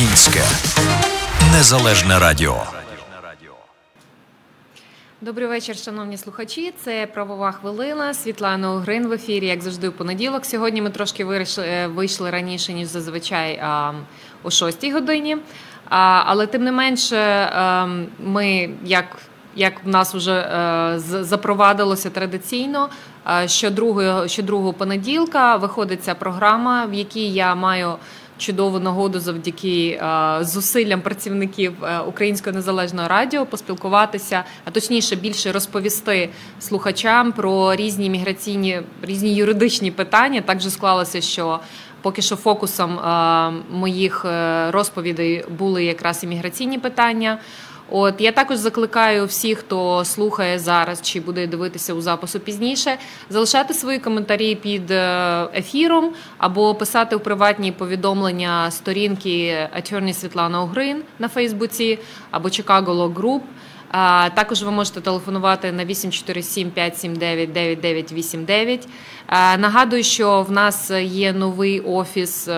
Українське незалежне радіо. Добрий вечір, шановні слухачі. Це правова хвилина. Світлана Огрин в ефірі, як завжди, у понеділок. Сьогодні ми трошки е, вийшли раніше ніж зазвичай о 6 годині. Але тим не менше, ми як як в нас вже е, запровадилося традиційно, е, що другого, що другого понеділка виходить ця програма, в якій я маю чудову нагоду завдяки е, зусиллям працівників Українського незалежного радіо поспілкуватися, а точніше більше розповісти слухачам про різні міграційні, різні юридичні питання. Так же склалося, що Поки що фокусом моїх розповідей були якраз імміграційні питання. От я також закликаю всіх, хто слухає зараз чи буде дивитися у запису пізніше, залишати свої коментарі під е, ефіром або писати у приватні повідомлення сторінки Attorney Світлана Огрин на Фейсбуці або Chicago Law Group. Також ви можете телефонувати на 847 579 9989. Нагадую, що в нас є новий офіс е,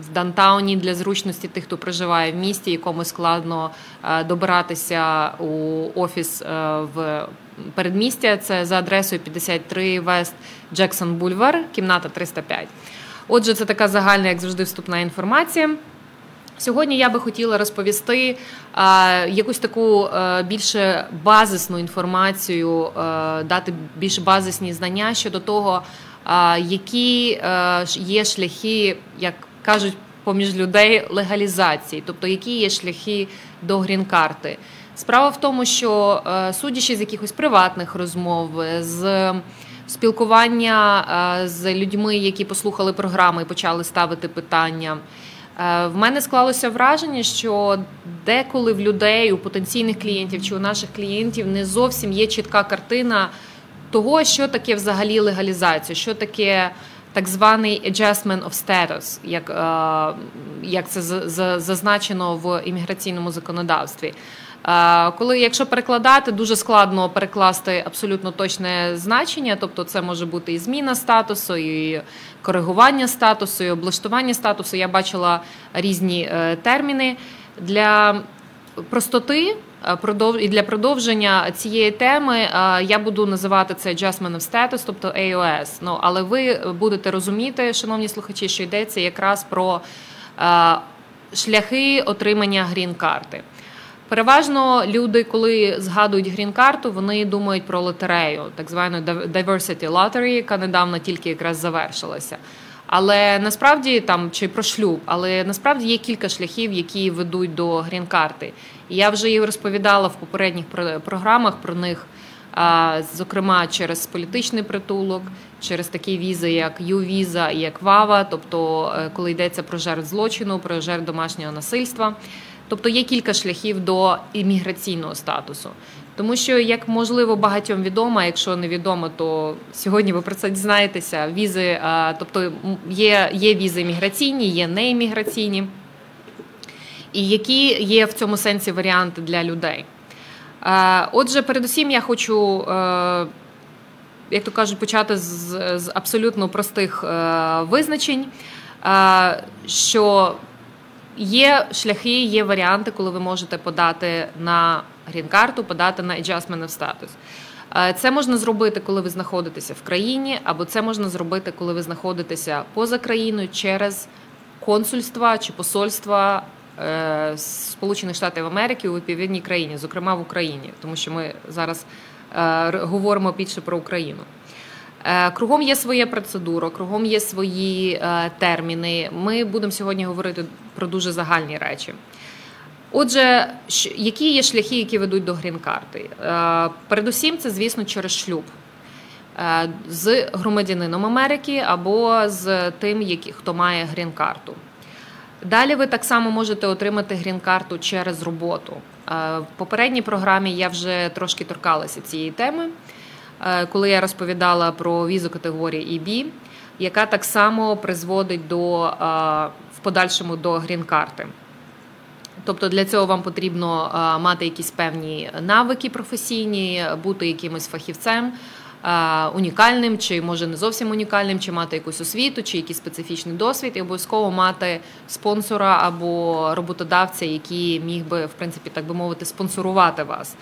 в Дантауні для зручності тих, хто проживає в місті, якому складно е, добиратися у офіс е, в передмістя. Це за адресою 53 Вест Джексон Бульвар, кімната 305. Отже, це така загальна, як завжди, вступна інформація. Сьогодні я би хотіла розповісти е, якусь таку е, більше базисну інформацію, е, дати більш базисні знання щодо того, які є шляхи, як кажуть поміж людей, легалізації, тобто які є шляхи до грін-карти. Справа в тому, що судячи з якихось приватних розмов, з спілкування з людьми, які послухали програми і почали ставити питання. Е, в мене склалося враження, що деколи в людей, у потенційних клієнтів чи у наших клієнтів не зовсім є чітка картина того, що таке взагалі легалізація, що таке так званий adjustment of status, як е, як це зазначено в імміграційному законодавстві. Коли, якщо перекладати, дуже складно перекласти абсолютно точне значення, тобто це може бути і зміна статусу, і коригування статусу, і облаштування статусу. Я бачила різні е, терміни для простоти. Е, і для продовження цієї теми е, я буду називати це Adjustment of Status, тобто AOS. Ну але ви будете розуміти, шановні слухачі, що йдеться якраз про шляхи отримання грін-карти. Переважно люди, коли згадують грін-карту, вони думають про лотерею, так звану diversity lottery, яка недавно тільки якраз завершилася. Але насправді там чи про шлюб, але насправді є кілька шляхів, які ведуть до грін-карти. І я вже її розповідала в попередніх програмах про них. Зокрема, через політичний притулок, через такі візи, як U-віза і як VAWA, тобто е, коли йдеться про жертв злочину, про жертв домашнього насильства. Тобто є кілька шляхів до імміграційного статусу. Тому що, як можливо, багатьом відомо, якщо не відомо, то сьогодні ви про це дізнаєтеся. Візи, тобто є є візи імміграційні, є неімміграційні, і які є в цьому сенсі варіанти для людей. Отже, передусім, я хочу, як то кажуть, почати з, з абсолютно простих визначень, що Є шляхи, є варіанти, коли ви можете подати на грін-карту, подати на adjustment of status. Е, це можна зробити, коли ви знаходитеся в країні, або це можна зробити, коли ви знаходитеся поза країною через консульства чи посольства е, Сполучених Штатів Америки у відповідній країні, зокрема в Україні, тому що ми зараз е, говоримо більше про Україну. Е, кругом є своя процедура, кругом є свої е, терміни. Ми будемо сьогодні говорити про дуже загальні речі. Отже, які є шляхи, які ведуть до грін-карти? Е, передусім, це, звісно, через шлюб з громадянином Америки або з тим, хто має грін-карту. Далі ви так само можете отримати грін-карту через роботу. В попередній програмі я вже трошки торкалася цієї теми. Е, коли я розповідала про візу категорії EB, яка так само призводить до е, в подальшому до грін-карти. Тобто для цього вам потрібно е, мати якісь певні навики професійні, бути якимось фахівцем унікальним, чи може не зовсім унікальним, чи мати якусь освіту, чи якийсь специфічний досвід, і обов'язково мати спонсора або роботодавця, який міг би, в принципі, так би мовити, спонсорувати вас,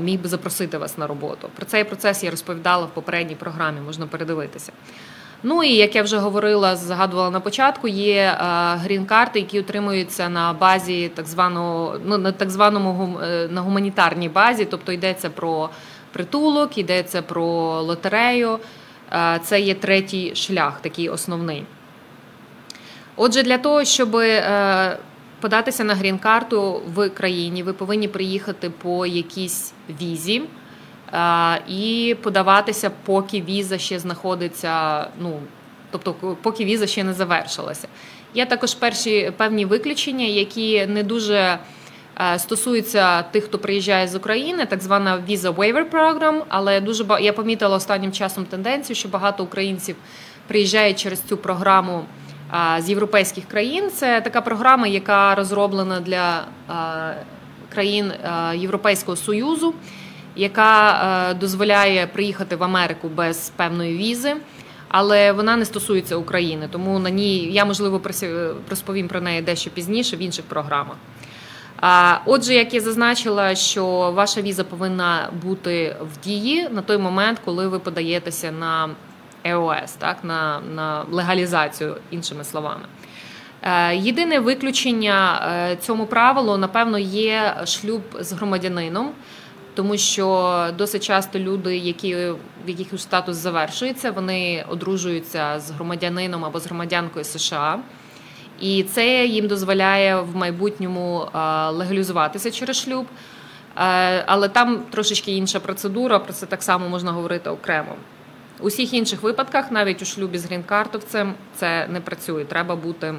міг би запросити вас на роботу. Про цей процес я розповідала в попередній програмі, можна передивитися. Ну і як я вже говорила, згадувала на початку, є грін-карти, які отримуються на базі так званого, ну на так званому е, на гуманітарній базі, тобто йдеться про притулок, йдеться про лотерею. Це є третій шлях, такий основний. Отже, для того, щоб е, податися на грін-карту в країні, ви повинні приїхати по якійсь візі і подаватися, поки віза ще знаходиться. Ну тобто, поки віза ще не завершилася. Є також перші певні виключення, які не дуже е, стосуються тих, хто приїжджає з України, так звана Visa Waiver Program, Але дуже я помітила останнім часом тенденцію, що багато українців приїжджають через цю програму. З європейських країн це така програма, яка розроблена для країн Європейського союзу, яка е, дозволяє приїхати в Америку без певної візи, але вона не стосується України. Тому на ній я можливо розповім про неї дещо пізніше в інших програмах. Отже, як я зазначила, що ваша віза повинна бути в дії на той момент, коли ви подаєтеся на ЕОС, так на, на легалізацію, іншими словами. Е, єдине виключення е, цьому правилу, напевно, є шлюб з громадянином тому що досить часто люди, які в яких статус завершується, вони одружуються з громадянином або з громадянкою США. І це їм дозволяє в майбутньому легалізуватися через шлюб. Але там трошечки інша процедура, про це так само можна говорити окремо. У всіх інших випадках, навіть у шлюбі з грін-картовцем, це не працює. Треба бути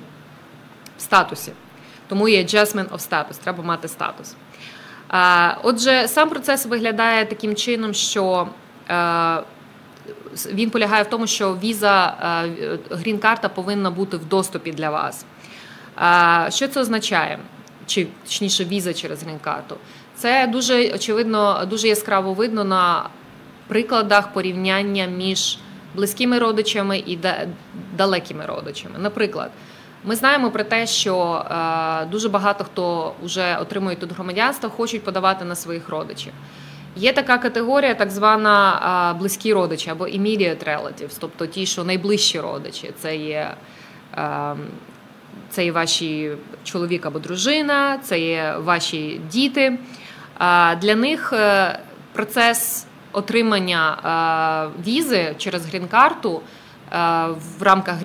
в статусі. Тому є adjustment of status, треба мати статус. Отже, сам процес виглядає таким чином, що е, він полягає в тому, що віза е, грін-карта повинна бути в доступі для вас. Що це означає? Чи точніше віза через грін-карту? Це дуже очевидно, дуже яскраво видно на прикладах порівняння між близькими родичами і далекими родичами. Наприклад. Ми знаємо про те, що е, дуже багато хто вже отримує тут громадянство, хочуть подавати на своїх родичів. Є така категорія, так звана е, близькі родичі або immediate relatives, тобто ті, що найближчі родичі. Це є е, це є ваші чоловік або дружина, це є ваші діти. Для них процес отримання візи через грін-карту – Е, в рамках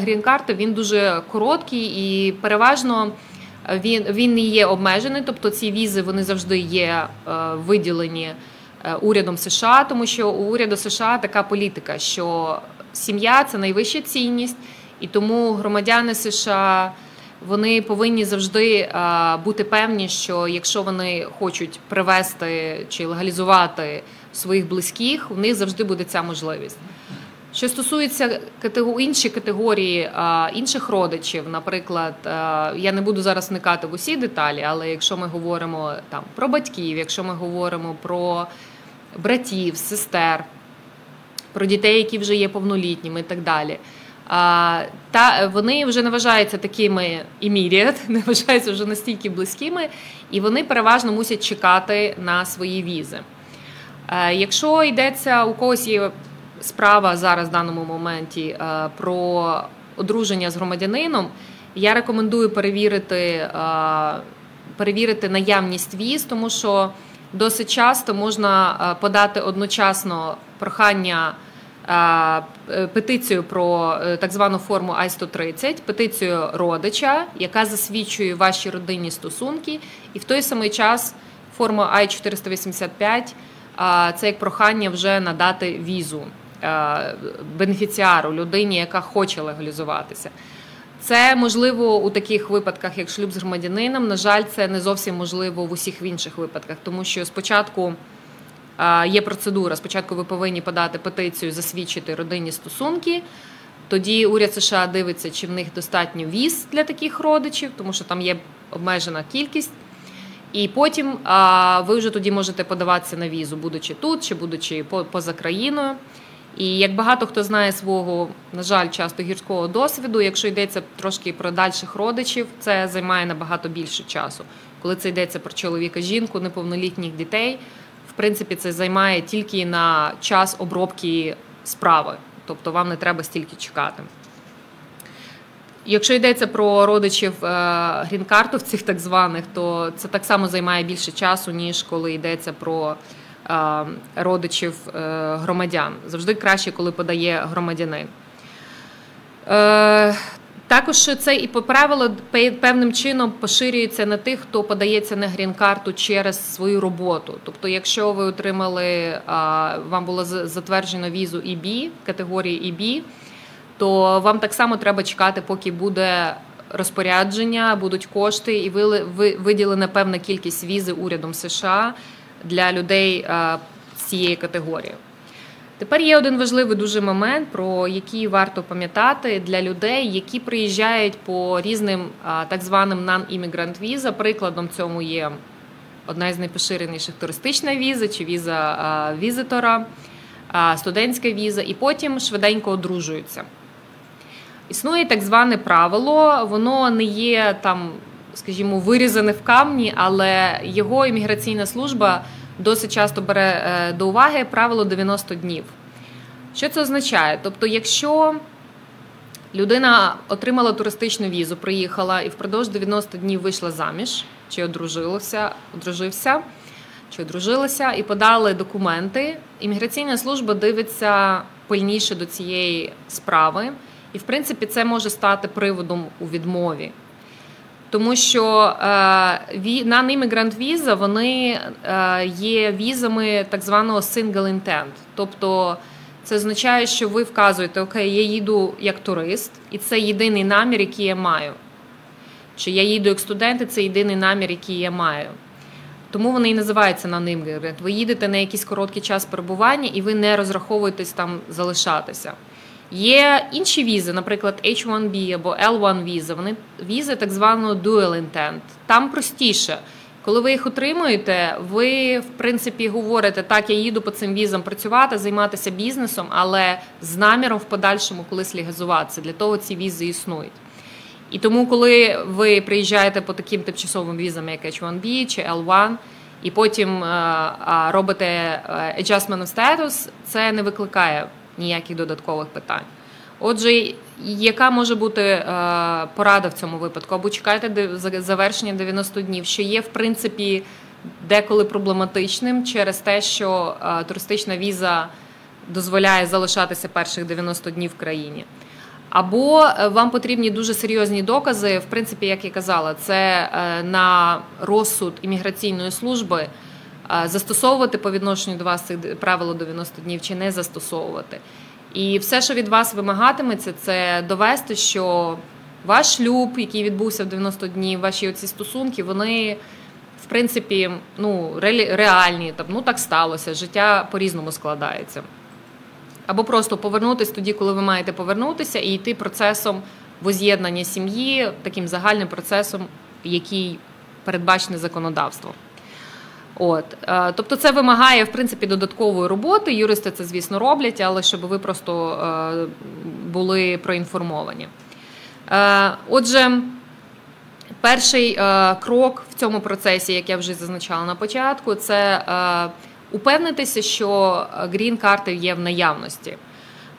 грін-карти він дуже короткий і переважно він він не є обмежений. Тобто ці візи вони завжди є е, виділені е, урядом США, тому що у уряду США така політика, що сім'я це найвища цінність, і тому громадяни США. Вони повинні завжди бути певні, що якщо вони хочуть привести чи легалізувати своїх близьких, у них завжди буде ця можливість. Що стосується інші категорії інших родичів, наприклад, я не буду зараз вникати в усі деталі, але якщо ми говоримо там про батьків, якщо ми говоримо про братів, сестер, про дітей, які вже є повнолітніми і так далі. Та вони вже не вважаються такими immediate, не вважаються вже настільки близькими, і вони переважно мусять чекати на свої візи. Якщо йдеться у когось є справа зараз в даному моменті е, про одруження з громадянином, я рекомендую перевірити, е, перевірити наявність віз, тому що досить часто можна е, подати одночасно прохання. Петицію про так звану форму I-130, петицію родича, яка засвідчує ваші родинні стосунки, і в той самий час форма I-485 це як прохання вже надати візу. Е, бенефіціару, людині, яка хоче легалізуватися. Це можливо у таких випадках, як шлюб з громадянином. На жаль, це не зовсім можливо в усіх інших випадках, тому що спочатку е, є процедура. Спочатку ви повинні подати петицію, засвідчити родинні стосунки. Тоді уряд США дивиться, чи в них достатньо віз для таких родичів, тому що там є обмежена кількість. І потім ви вже тоді можете подаватися на візу, будучи тут чи будучи поза країною. І як багато хто знає свого, на жаль, часто гірського досвіду, якщо йдеться трошки про дальших родичів, це займає набагато більше часу. Коли це йдеться про чоловіка, жінку, неповнолітніх дітей, в принципі, це займає тільки на час обробки справи, тобто вам не треба стільки чекати. Якщо йдеться про родичів е, грін-картовців, так званих, то це так само займає більше часу, ніж коли йдеться про родичів е, громадян. Завжди краще, коли подає громадянин. Також це і по правилу певним чином поширюється на тих, хто подається на грін-карту через свою роботу. Тобто, якщо ви отримали, вам було затверджено візу EB, категорії EB, то вам так само треба чекати, поки буде розпорядження, будуть кошти, і виділена певна кількість візи урядом США для людей цієї категорії. Тепер є один важливий дуже момент, про який варто пам'ятати для людей, які приїжджають по різним так званим non-immigrant віза. Прикладом цьому є одна з найпоширеніших туристична віза чи віза візитора, студентська віза, і потім швиденько одружуються. Існує так зване правило, воно не є там, скажімо, вирізане в камні, але його імміграційна служба досить часто бере е, до уваги правило 90 днів. Що це означає? Тобто, якщо людина отримала туристичну візу, приїхала і впродовж 90 днів вийшла заміж, чи одружилася, одружився, чи одружилася, і подали документи, імміграційна служба дивиться пильніше до цієї справи. І, в принципі, це може стати приводом у відмові. Тому що non-immigrant віза вони е, є візами так званого single intent. Тобто це означає, що ви вказуєте, окей, я їду як турист, і це єдиний намір, який я маю. Чи я їду як студент, і це єдиний намір, який я маю. Тому вони і називаються non-immigrant. Ви їдете на якийсь короткий час перебування, і ви не розраховуєтесь там залишатися. Є інші візи, наприклад, H1B або L1 віза. Вони візи так званого dual intent. Там простіше. Коли ви їх отримуєте, ви в принципі говорите, так, я їду по цим візам працювати, займатися бізнесом, але з наміром в подальшому колись легалізуватися. Для того ці візи існують. І тому, коли ви приїжджаєте по таким тимчасовим візам, як H1B чи L1, і потім е, робите е, adjustment of status, це не викликає ніяких додаткових питань. Отже, яка може бути е, порада в цьому випадку? Або чекайте завершення 90 днів, що є в принципі деколи проблематичним через те, що е, туристична віза дозволяє залишатися перших 90 днів в країні. Або е, вам потрібні дуже серйозні докази, в принципі, як я казала, це на розсуд імміграційної служби застосовувати по відношенню до вас цих правило 90 днів чи не застосовувати. І все, що від вас вимагатиметься, це довести, що ваш шлюб, який відбувся в 90 днів, ваші оці стосунки, вони в принципі ну, реальні. Там, ну так сталося, життя по-різному складається. Або просто повернутися тоді, коли ви маєте повернутися, і йти процесом воз'єднання сім'ї, таким загальним процесом, який передбачений законодавством. От, е, тобто, це вимагає в принципі додаткової роботи. Юристи це, звісно, роблять, але щоб ви просто е, були проінформовані. Е, отже, перший крок в цьому процесі, як я вже зазначала на початку, це упевнитися, що грін-карти є в наявності.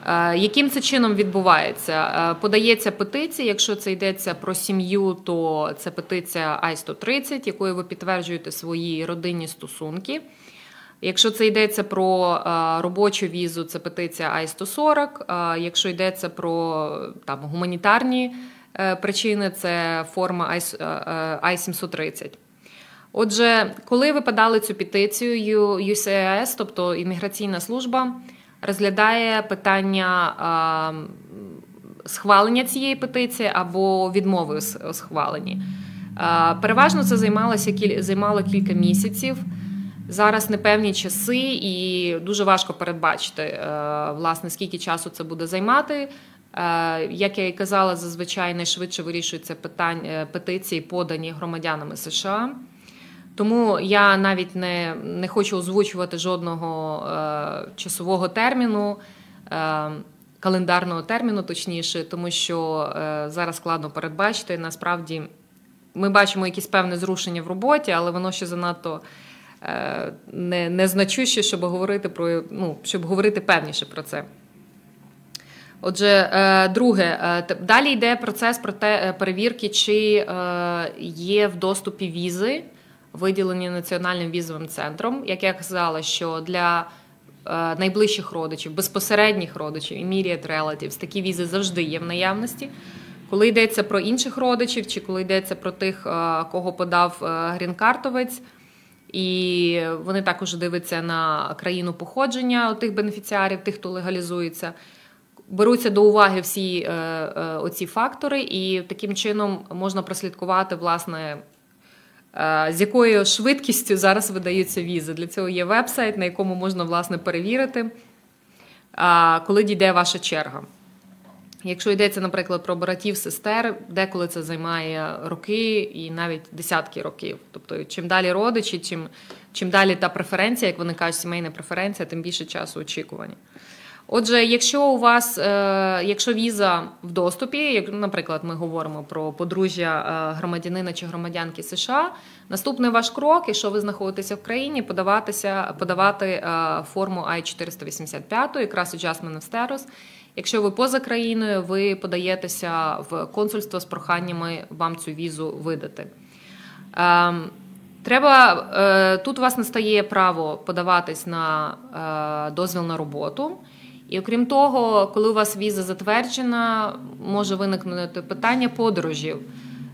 Е, яким це чином відбувається? Е, подається петиція. Якщо це йдеться про сім'ю, то це петиція I-130, якою ви підтверджуєте свої родинні стосунки. Якщо це йдеться про е, робочу візу, це петиція I-140. Якщо йдеться про там гуманітарні причини, це форма I-730. Отже, коли ви подали цю петицію, UCIS, тобто імміграційна служба розглядає питання схвалення цієї петиції або відмови у схваленні. Переважно це займалося займало кілька місяців. Зараз непевні часи, і дуже важко передбачити, е, власне, скільки часу це буде займати. Е, як я і казала, зазвичай найшвидше вирішуються питання е, петиції, подані громадянами США. Тому я навіть не не хочу озвучувати жодного е, часового терміну, е, календарного терміну, точніше, тому що е, зараз складно передбачити. Насправді ми бачимо якісь певне зрушення в роботі, але воно ще занадто е, не, незначуще, щоб говорити про ну, щоб говорити певніше про це. Отже, е, друге, е, далі йде процес про те, е, перевірки, чи є в доступі візи, виділені національним візовим центром. Як я казала, що для найближчих родичів, безпосередніх родичів, immediate relatives, такі візи завжди є в наявності. Коли йдеться про інших родичів, чи коли йдеться про тих, кого подав грін-картовець, і вони також дивляться на країну походження тих бенефіціарів, тих, хто легалізується беруться до уваги всі е, е, оці фактори, і таким чином можна прослідкувати, власне, е, з якою швидкістю зараз видаються візи. Для цього є веб-сайт, на якому можна власне перевірити, е, коли дійде ваша черга. Якщо йдеться, наприклад, про братів, сестер, деколи це займає роки і навіть десятки років. Тобто, чим далі родичі, чим чим далі та преференція, як вони кажуть, сімейна преференція, тим більше часу очікування. Отже, якщо у вас, е, якщо віза в доступі, як, наприклад, ми говоримо про подружжя е, громадянина чи громадянки США, наступний ваш крок, якщо ви знаходитеся в країні, подаватися, подавати е, форму I-485, якраз Adjustment of Status. Якщо ви поза країною, ви подаєтеся в консульство з проханнями вам цю візу видати. Ем, треба тут у вас настає право подаватись на дозвіл на роботу. І окрім того, коли у вас віза затверджена, може виникнути питання подорожів.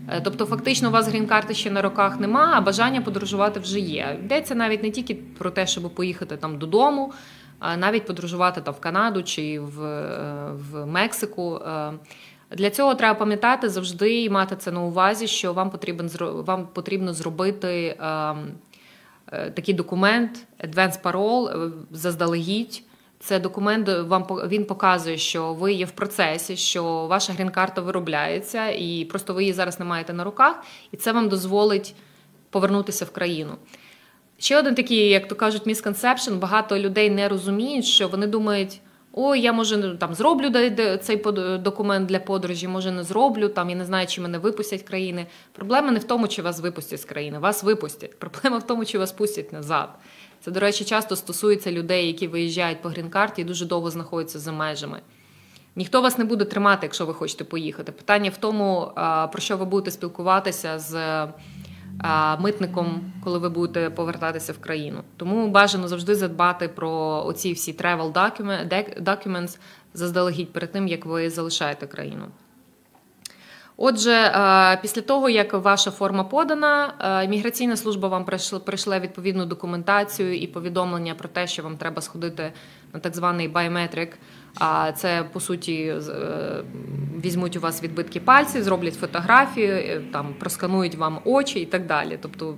Е, тобто, фактично, у вас грін-карти ще на руках нема, а бажання подорожувати вже є. Йдеться навіть не тільки про те, щоб поїхати там додому, а навіть подорожувати там в Канаду чи в, е, в Мексику. Е, для цього треба пам'ятати завжди і мати це на увазі, що вам потрібен вам потрібно зробити ем, такий документ, advance parole, заздалегідь. Це документ вам він показує, що ви є в процесі, що ваша грін-карта виробляється, і просто ви її зараз не маєте на руках, і це вам дозволить повернутися в країну. Ще один такий, як то кажуть, місконсепшн, багато людей не розуміють, що вони думають, ой, я може там зроблю цей документ для подорожі, може не зроблю, там я не знаю, чи мене випустять країни. Проблема не в тому, чи вас випустять з країни, вас випустять. Проблема в тому, чи вас пустять назад. Це, до речі, часто стосується людей, які виїжджають по грін-карті і дуже довго знаходяться за межами. Ніхто вас не буде тримати, якщо ви хочете поїхати. Питання в тому, про що ви будете спілкуватися з митником, коли ви будете повертатися в країну. Тому бажано завжди задбати про оці всі travel documents заздалегідь перед тим, як ви залишаєте країну. Отже, е, після того, як ваша форма подана, е, міграційна служба вам прийшла відповідну документацію і повідомлення про те, що вам треба сходити на так званий байометрик. А це по суті е, візьмуть у вас відбитки пальців, зроблять фотографію, там просканують вам очі і так далі. Тобто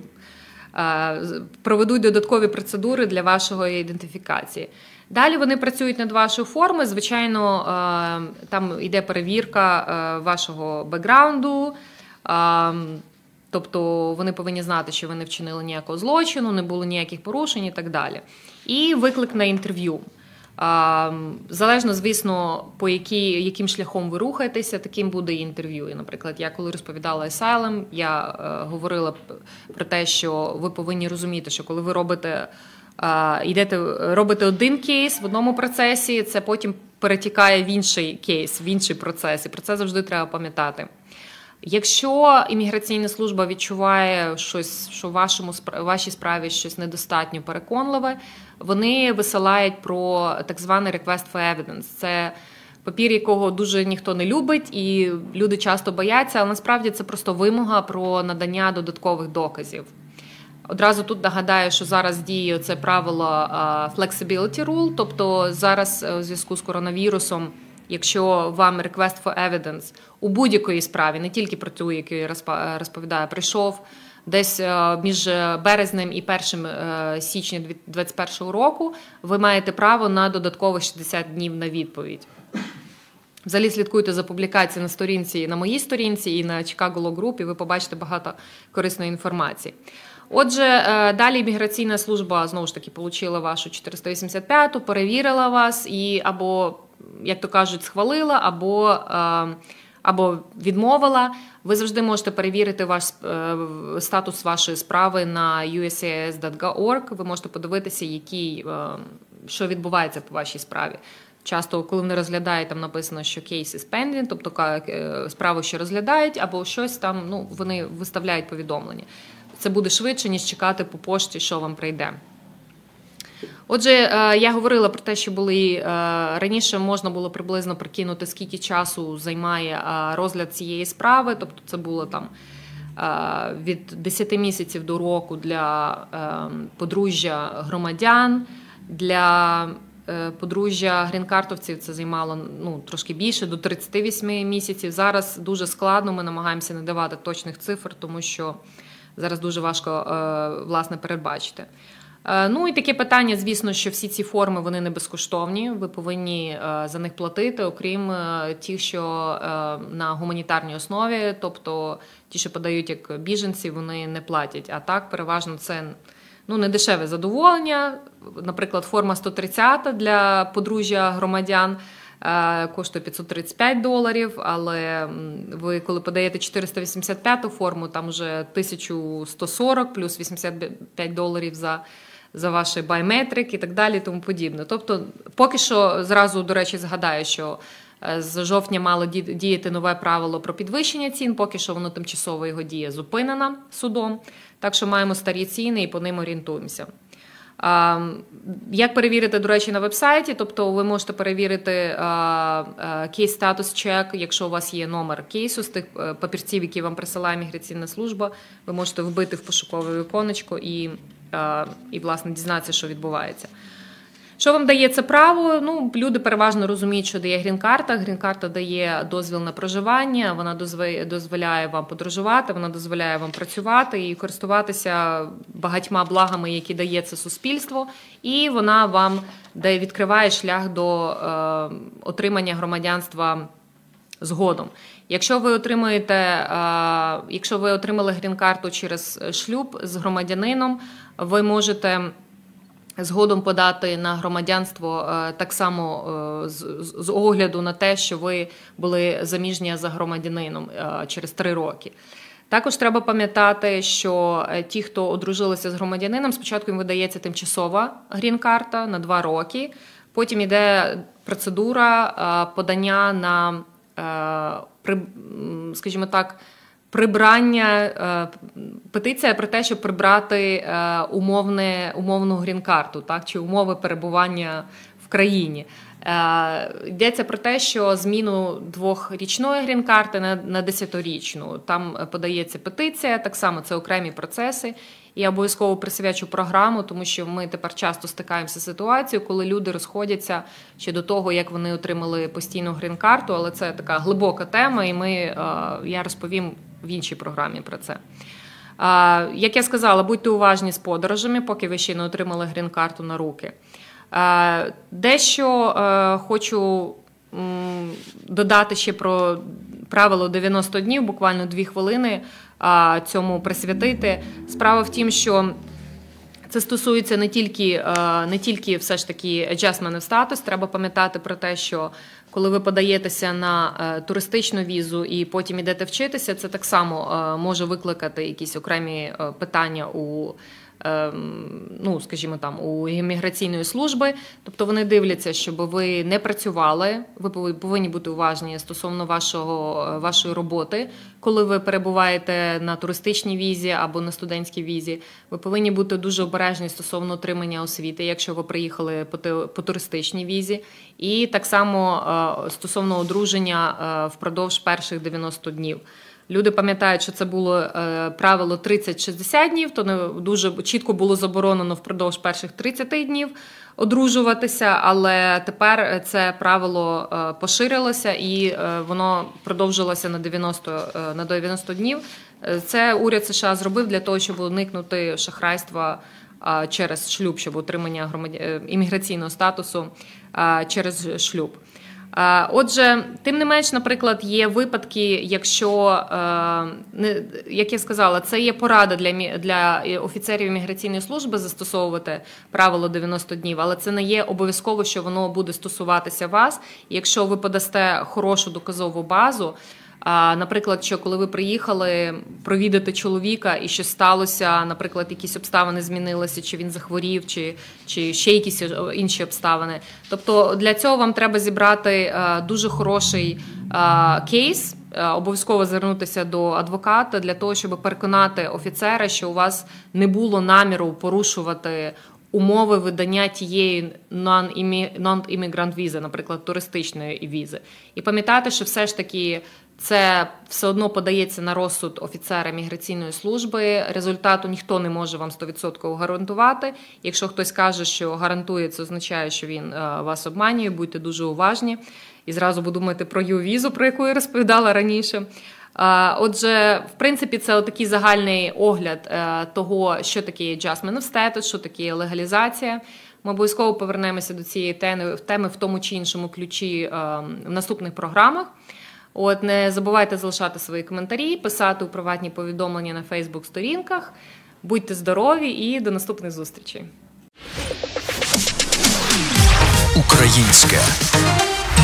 проведуть додаткові процедури для вашої ідентифікації. Далі вони працюють над вашою формою. Звичайно, е, там йде перевірка е, вашого бекграунду. Е, тобто вони повинні знати, що ви не вчинили ніякого злочину, не було ніяких порушень і так далі. І виклик на інтерв'ю. Залежно, звісно, по які, яким шляхом ви рухаєтеся, таким буде і інтерв'ю. І, Наприклад, я коли розповідала Asylum, я говорила про те, що ви повинні розуміти, що коли ви робите йдете, робите один кейс в одному процесі, це потім перетікає в інший кейс, в інший процес. І про це завжди треба пам'ятати. Якщо імміграційна служба відчуває щось, що вашому вашій справі щось недостатньо переконливе, вони висилають про так званий request for evidence. Це папір, якого дуже ніхто не любить, і люди часто бояться, але насправді це просто вимога про надання додаткових доказів. Одразу тут нагадаю, що зараз діє це правило flexibility rule, тобто зараз е, у зв'язку з коронавірусом, якщо вам request for evidence у будь-якої справі, не тільки про ту, яку я розповідаю, прийшов десь е, між березнем і 1 е, січня 2021 року, ви маєте право на додаткових 60 днів на відповідь. Взагалі слідкуйте за публікацією на сторінці на моїй сторінці і на Chicago Law Group, і ви побачите багато корисної інформації. Отже, е, далі міграційна служба знову ж таки отримала вашу 485-ту, перевірила вас і або, як то кажуть, схвалила, або е, або відмовила. Ви завжди можете перевірити ваш е, статус вашої справи на usas.org. Ви можете подивитися, який, що відбувається по вашій справі. Часто, коли вони розглядають, там написано, що кейс is pending, тобто справу ще розглядають, або щось там ну, вони виставляють повідомлення це буде швидше, ніж чекати по пошті, що вам прийде. Отже, е, я говорила про те, що були е, раніше можна було приблизно прикинути, скільки часу займає е, розгляд цієї справи. Тобто, це було там від 10 місяців до року для подружжя громадян. Для подружжя грінкартовців це займало ну, трошки більше, до 38 місяців. Зараз дуже складно. Ми намагаємося не давати точних цифр, тому що зараз дуже важко е, власне передбачити. Е, ну і таке питання, звісно, що всі ці форми вони не безкоштовні. Ви повинні е, за них платити, окрім тих, що на гуманітарній основі, тобто ті, що подають як біженці, вони не платять. А так, переважно, це ну не дешеве задоволення. Наприклад, форма 130 для подружжя громадян. Е, коштує 535 доларів. Але ви, коли подаєте 485 форму, там вже 1140 плюс 85 доларів за. За ваші байметрик і так далі, тому подібне. Тобто, поки що зразу, до речі, згадаю, що е, з жовтня мало діяти нове правило про підвищення цін, поки що воно тимчасово його дія зупинена судом. Так що маємо старі ціни і по ним орієнтуємося. Як перевірити, до речі, на вебсайті? Тобто ви можете перевірити кейс статус чек, якщо у вас є номер кейсу з тих е, папірців, які вам присилає міграційна служба, ви можете вбити в пошукове віконечко і, і власне дізнатися, що відбувається. Що вам дає це право? Ну, люди переважно розуміють, що дає грін-карта. Грін-карта дає дозвіл на проживання, вона дозволяє вам подорожувати, вона дозволяє вам працювати і користуватися багатьма благами, які дає це суспільство, і вона вам дає відкриває шлях до е, отримання громадянства згодом. Якщо ви отримуєте, е, якщо ви отримали грін-карту через шлюб з громадянином, ви можете. Згодом подати на громадянство е, так само е, з огляду на те, що ви були заміжня за громадянином е, через три роки. Також треба пам'ятати, що ті, хто одружилися з громадянином, спочатку їм видається тимчасова грін-карта на два роки. Потім йде процедура подання на, скажімо так, прибрання е, петиція про те, щоб прибрати е, умовне умовну грін-карту, так чи умови перебування в країні. Е, йдеться про те, що зміну двохрічної грін-карти на на десятирічну там подається петиція, так само це окремі процеси. Я обов'язково присвячу програму, тому що ми тепер часто стикаємося з ситуацією, коли люди розходяться ще до того, як вони отримали постійну грін-карту, але це така глибока тема, і ми я розповім в іншій програмі про це. Як я сказала, будьте уважні з подорожами, поки ви ще не отримали грін-карту на руки. Дещо е, хочу додати ще про правило 90 днів, буквально дві хвилини цьому присвятити. Справа в тім, що це стосується не тільки е, не тільки все ж таки adjustment of status, Треба пам'ятати про те, що коли ви подаєтеся на е, туристичну візу і потім йдете вчитися, це так само е, може викликати якісь окремі питання у ну, скажімо там, у імміграційної служби. Тобто вони дивляться, щоб ви не працювали, ви повинні бути уважні стосовно вашого, е, вашої роботи, коли ви перебуваєте на туристичній візі або на студентській візі. Ви повинні бути дуже обережні стосовно отримання освіти, якщо ви приїхали по, по туристичній візі. І так само е, стосовно одруження е, впродовж перших 90 днів. Люди пам'ятають, що це було е, правило 30-60 днів, то не дуже чітко було заборонено впродовж перших 30 днів одружуватися, але тепер це правило е, поширилося і е, воно продовжилося на 90 на 90 днів. Це уряд США зробив для того, щоб уникнути шахрайства через шлюб, щоб отримання громадя... імміграційного статусу через шлюб. Отже, тим не менш, наприклад, є випадки, якщо не як я сказала, це є порада для для офіцерів міграційної служби застосовувати правило 90 днів, але це не є обов'язково, що воно буде стосуватися вас. Якщо ви подасте хорошу доказову базу. А, Наприклад, що коли ви приїхали провідати чоловіка і що сталося, наприклад, якісь обставини змінилися, чи він захворів, чи чи ще якісь е, інші обставини. Тобто для цього вам треба зібрати е, дуже хороший а, кейс. Е, обов'язково звернутися до адвоката для того, щоб переконати офіцера, що у вас не було наміру порушувати умови видання тієї non-immigrant візи, наприклад, туристичної візи, і пам'ятати, що все ж таки це все одно подається на розсуд офіцера міграційної служби. Результату ніхто не може вам 100% гарантувати. Якщо хтось каже, що гарантує, це означає, що він е, вас обманює. Будьте дуже уважні і зразу подумайте про ю-візу, про яку я розповідала раніше. Отже, в принципі, це такий загальний огляд е, того, що таке adjustment of status, що таке легалізація. Ми обов'язково повернемося до цієї теми в тому чи іншому ключі е, в наступних програмах. От не забувайте залишати свої коментарі, писати у приватні повідомлення на Фейсбук-сторінках. Будьте здорові і до наступних зустрічей. Українське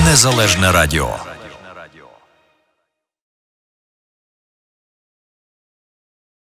незалежне радіо.